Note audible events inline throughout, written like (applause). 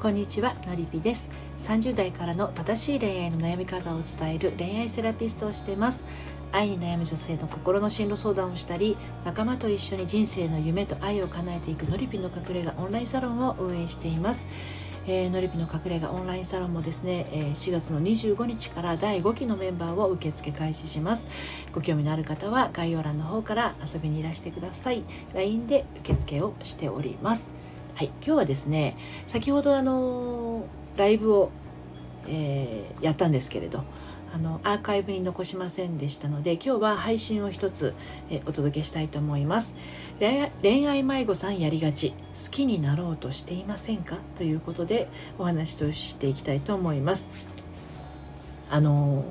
こんにちはのりぴです。30代からの正しい恋愛の悩み方を伝える恋愛セラピストをしています。愛に悩む女性の心の進路相談をしたり仲間と一緒に人生の夢と愛を叶えていくのりぴの隠れ家オンラインサロンを運営しています。えー、のりぴの隠れ家オンラインサロンもですね、えー、4月の25日から第5期のメンバーを受付開始します。ご興味のある方は概要欄の方から遊びにいらしてください。LINE で受付をしております。はい今日はですね先ほどあのライブを、えー、やったんですけれどあのアーカイブに残しませんでしたので今日は配信を一つえお届けしたいと思います。恋愛迷子さんやりがち好きになろうとしていませんか？ということでお話としていきたいと思います。あの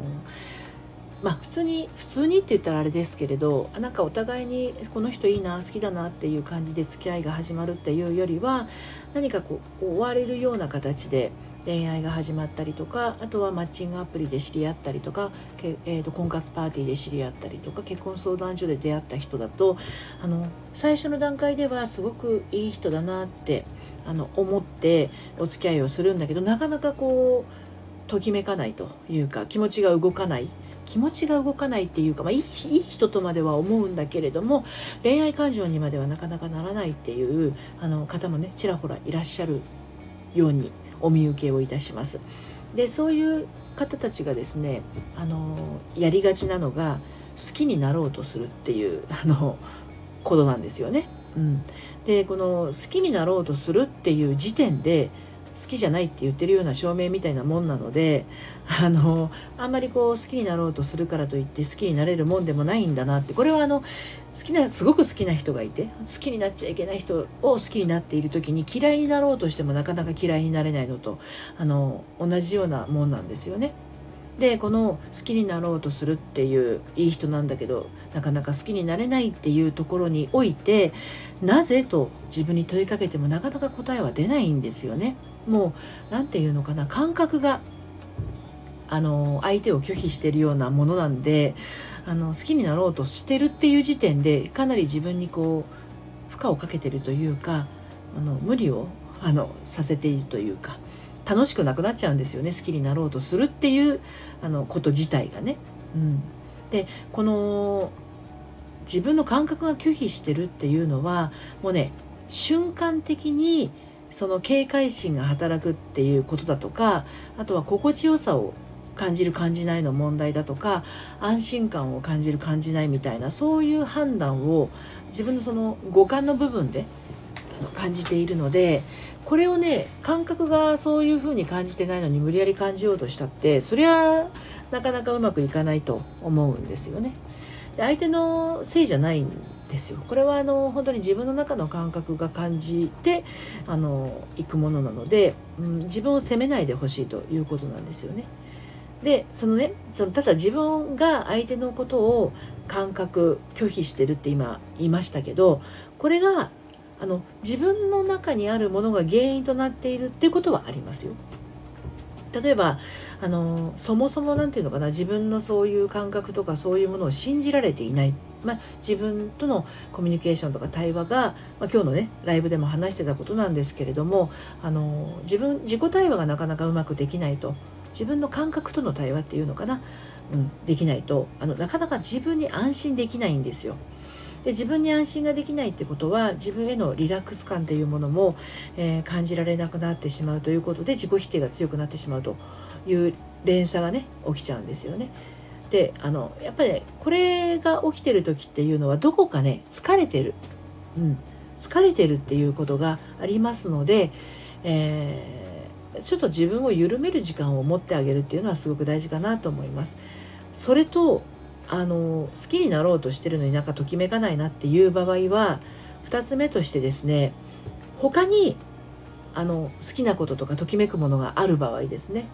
まあ普通に普通にって言ったらあれですけれどなんかお互いにこの人いいな好きだなっていう感じで付き合いが始まるっていうよりは何かこう追われるような形で恋愛が始まったりとかあとはマッチングアプリで知り合ったりとか、えーと、婚活パーティーで知り合ったりとか結婚相談所で出会った人だとあの最初の段階ではすごくいい人だなってあの思ってお付き合いをするんだけどなかなかこうときめかないというか気持ちが動かない。気持ちが動かないっていうか、まあ、いいいい人とまでは思うんだけれども恋愛感情にまではなかなかならないっていうあの方もねちらほらいらっしゃるようにお見受けをいたします。でそういう方たちがですねあのやりがちなのが好きになろうとするっていう (laughs) あのことなんですよね。うん、でこの好きになろうとするっていう時点できじゃないって言ってるような証明みたいなもんなのであのあんまりこう好きになろうとするからといって好きになれるもんでもないんだなってこれはあの好きなすごく好きな人がいて好きになっちゃいけない人を好きになっている時に嫌いになろうとしてもなかなか嫌いになれないのとあの同じようなもんなんですよね。でこの好きになろうとするっていういい人なんだけどなかなか好きになれないっていうところにおいてなぜと自分に問いかけてもなかなか答えは出ないんですよね。もう何て言うのかな感覚があの相手を拒否してるようなものなんであの好きになろうとしてるっていう時点でかなり自分にこう負荷をかけてるというかあの無理をあのさせているというか楽しくなくなっちゃうんですよね好きになろうとするっていうあのこと自体がね。うん、でこの自分の感覚が拒否してるっていうのはもうね瞬間的にその警戒心が働くっていうことだとかあとは心地よさを感じる感じないの問題だとか安心感を感じる感じないみたいなそういう判断を自分のその五感の部分で感じているのでこれをね感覚がそういうふうに感じてないのに無理やり感じようとしたってそりゃなかなかうまくいかないと思うんですよね。で相手のせいじゃないんですよこれはあの本当に自分の中の感覚が感じてあのいくものなので、うん、自分を責めないでほしいということなんですよね。でそのねそのただ自分が相手のことを感覚拒否してるって今言いましたけどこれがあの自分の中にあるものが原因となっているっていうことはありますよ。例えばあのそもそも何て言うのかな自分のそういう感覚とかそういうものを信じられていない、まあ、自分とのコミュニケーションとか対話が、まあ、今日のねライブでも話してたことなんですけれどもあの自分自己対話がなかなかうまくできないと自分の感覚との対話っていうのかな、うん、できないとあのなかなか自分に安心できないんですよ。で自分に安心ができないってことは自分へのリラックス感というものも、えー、感じられなくなってしまうということで自己否定が強くなってしまうという連鎖がね起きちゃうんですよね。であのやっぱり、ね、これが起きてる時っていうのはどこかね疲れてる、うん、疲れてるっていうことがありますので、えー、ちょっと自分を緩める時間を持ってあげるっていうのはすごく大事かなと思います。それとあの好きになろうとしてるのになんかときめかないなっていう場合は2つ目としてですね他にあの好きなこととかときめくものがある場合ですね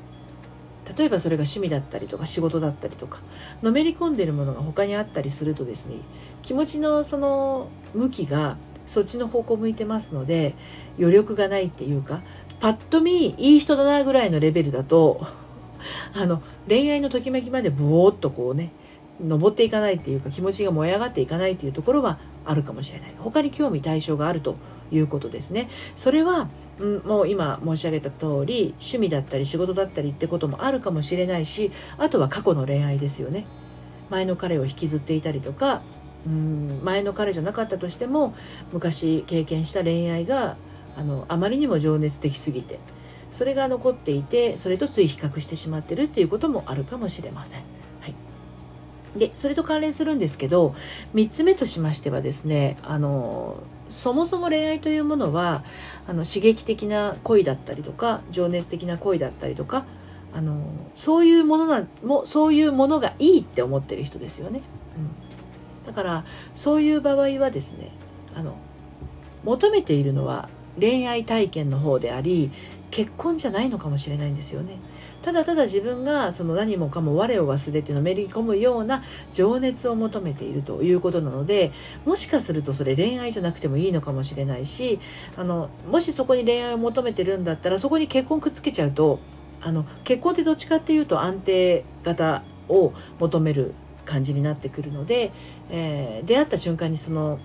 例えばそれが趣味だったりとか仕事だったりとかのめり込んでるものが他にあったりするとですね気持ちのその向きがそっちの方向向いてますので余力がないっていうかパッと見いい人だなぐらいのレベルだと (laughs) あの恋愛のときめきまでブオーっとこうね登っていかないっていうか気持ちが燃え上がっていかないっていうところはあるかもしれない。他に興味対象があるということですね。それはもう今申し上げた通り趣味だったり仕事だったりってこともあるかもしれないしあとは過去の恋愛ですよね前の彼を引きずっていたりとかうん前の彼じゃなかったとしても昔経験した恋愛があのあまりにも情熱的すぎてそれが残っていてそれとつい比較してしまってるっていうこともあるかもしれません。はい、でそれと関連するんですけど3つ目としましてはですねあのそもそも恋愛というものはあの刺激的な恋だったりとか情熱的な恋だったりとかあのそういうものなもそういうものがいいって思ってる人ですよね。うん、だからそういう場合はですねあの求めているのは恋愛体験の方であり結婚じゃないのかもしれないんですよね。ただただ自分がその何もかも我を忘れてのめり込むような情熱を求めているということなのでもしかするとそれ恋愛じゃなくてもいいのかもしれないしあのもしそこに恋愛を求めてるんだったらそこに結婚くっつけちゃうとあの結婚ってどっちかっていうと安定型を求める感じになってくるので、えー、出会った瞬間にその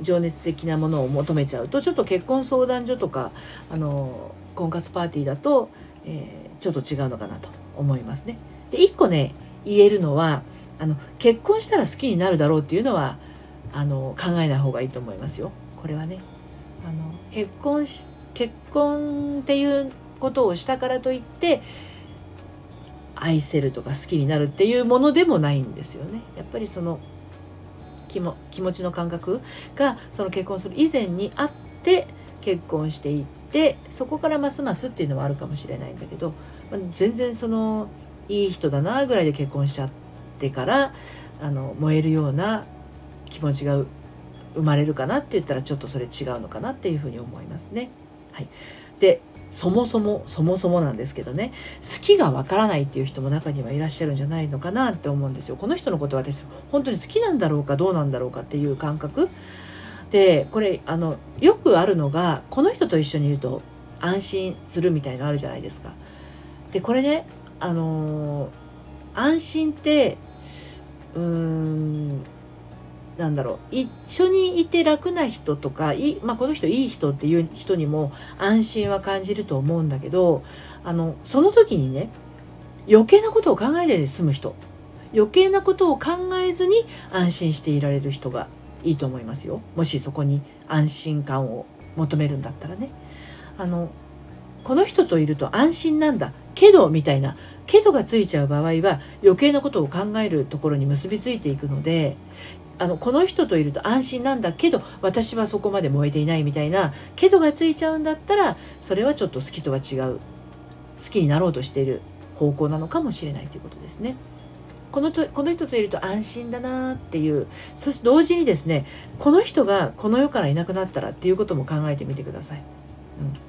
情熱的なものを求めちゃうとちょっと結婚相談所とかあの婚活パーティーだと、えー、ちょっと違うのかなと思いますね。で1個ね言えるのはあの結婚したら好きになるだろうっていうのはあの考えない方がいいと思いますよ。これはねあの結婚し結婚っていうことをしたからといって愛せるとか好きになるっていうものでもないんですよね。やっぱりその気も気持ちの感覚がその結婚する以前にあって結婚していってそこからますますっていうのはあるかもしれないんだけど、まあ、全然そのいい人だなぐらいで結婚しちゃってからあの燃えるような気持ちが生まれるかなって言ったらちょっとそれ違うのかなっていうふうに思いますね。はい、でそもそもそもそもなんですけどね好きがわからないっていう人も中にはいらっしゃるんじゃないのかなって思うんですよこの人のことは私本当に好きなんだろうかどうなんだろうかっていう感覚でこれあのよくあるのがこの人と一緒にいると安心するみたいのあるじゃないですか。でこれねあの安心ってうーんなんだろう一緒にいて楽な人とかい、まあ、この人いい人っていう人にも安心は感じると思うんだけどあのその時にね余計なことを考えないで済む人。余計なことを考えずに安心していられる人がいいと思いますよ。もしそこに安心感を求めるんだったらね。あのこの人といると安心なんだ。けどみたいな。けどがついちゃう場合は余計なことを考えるところに結びついていくのであのこの人といると安心なんだ。けど私はそこまで燃えていないみたいな。けどがついちゃうんだったらそれはちょっと好きとは違う。好きになろうとしている方向なのかもしれないということですね。このとこの人といると安心だなっていうそして同時にですねこの人がこの世からいなくなったらっていうことも考えてみてください。うん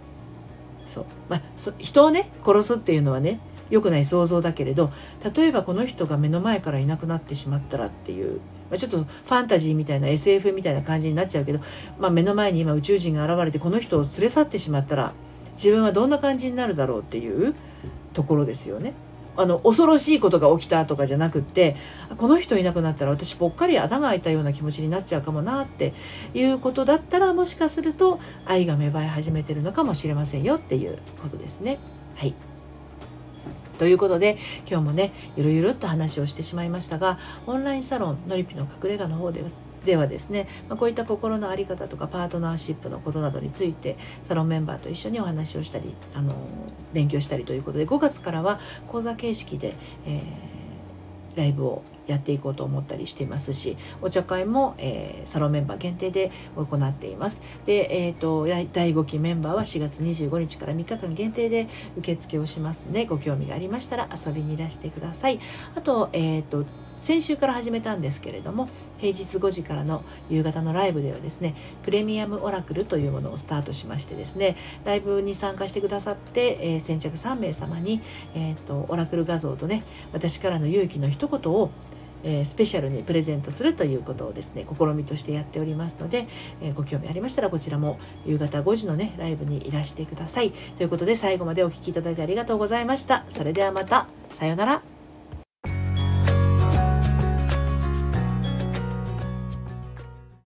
そうまあ、人をね殺すっていうのはね良くない想像だけれど例えばこの人が目の前からいなくなってしまったらっていう、まあ、ちょっとファンタジーみたいな SF みたいな感じになっちゃうけど、まあ、目の前に今宇宙人が現れてこの人を連れ去ってしまったら自分はどんな感じになるだろうっていうところですよね。あの恐ろしいことが起きたとかじゃなくってこの人いなくなったら私ぽっかり穴が開いたような気持ちになっちゃうかもなっていうことだったらもしかすると愛が芽生え始めてるのかもしれませんよっていうことですね。はいということで今日もねゆるゆるっと話をしてしまいましたがオンラインサロンのりぴの隠れ家の方ではではですね、まあ、こういった心の在り方とかパートナーシップのことなどについてサロンメンバーと一緒にお話をしたりあの勉強したりということで5月からは講座形式で、えー、ライブをやっていこうと思ったりしていますしお茶会も、えー、サロンメンバー限定で行っています。で、えーと、第5期メンバーは4月25日から3日間限定で受付をしますのでご興味がありましたら遊びにいらしてください。あと,、えーと先週から始めたんですけれども平日5時からの夕方のライブではですねプレミアムオラクルというものをスタートしましてですねライブに参加してくださって、えー、先着3名様に、えーとオラクル画像とね私からの勇気の一言をえー、スペシャルにプレゼントするということをですね試みとしてやっておりますので、えー、ご興味ありましたらこちらも夕方5時のねライブにいらしてください。ということで最後までお聴きいただいてありがとうございました。それではまた。さようなら。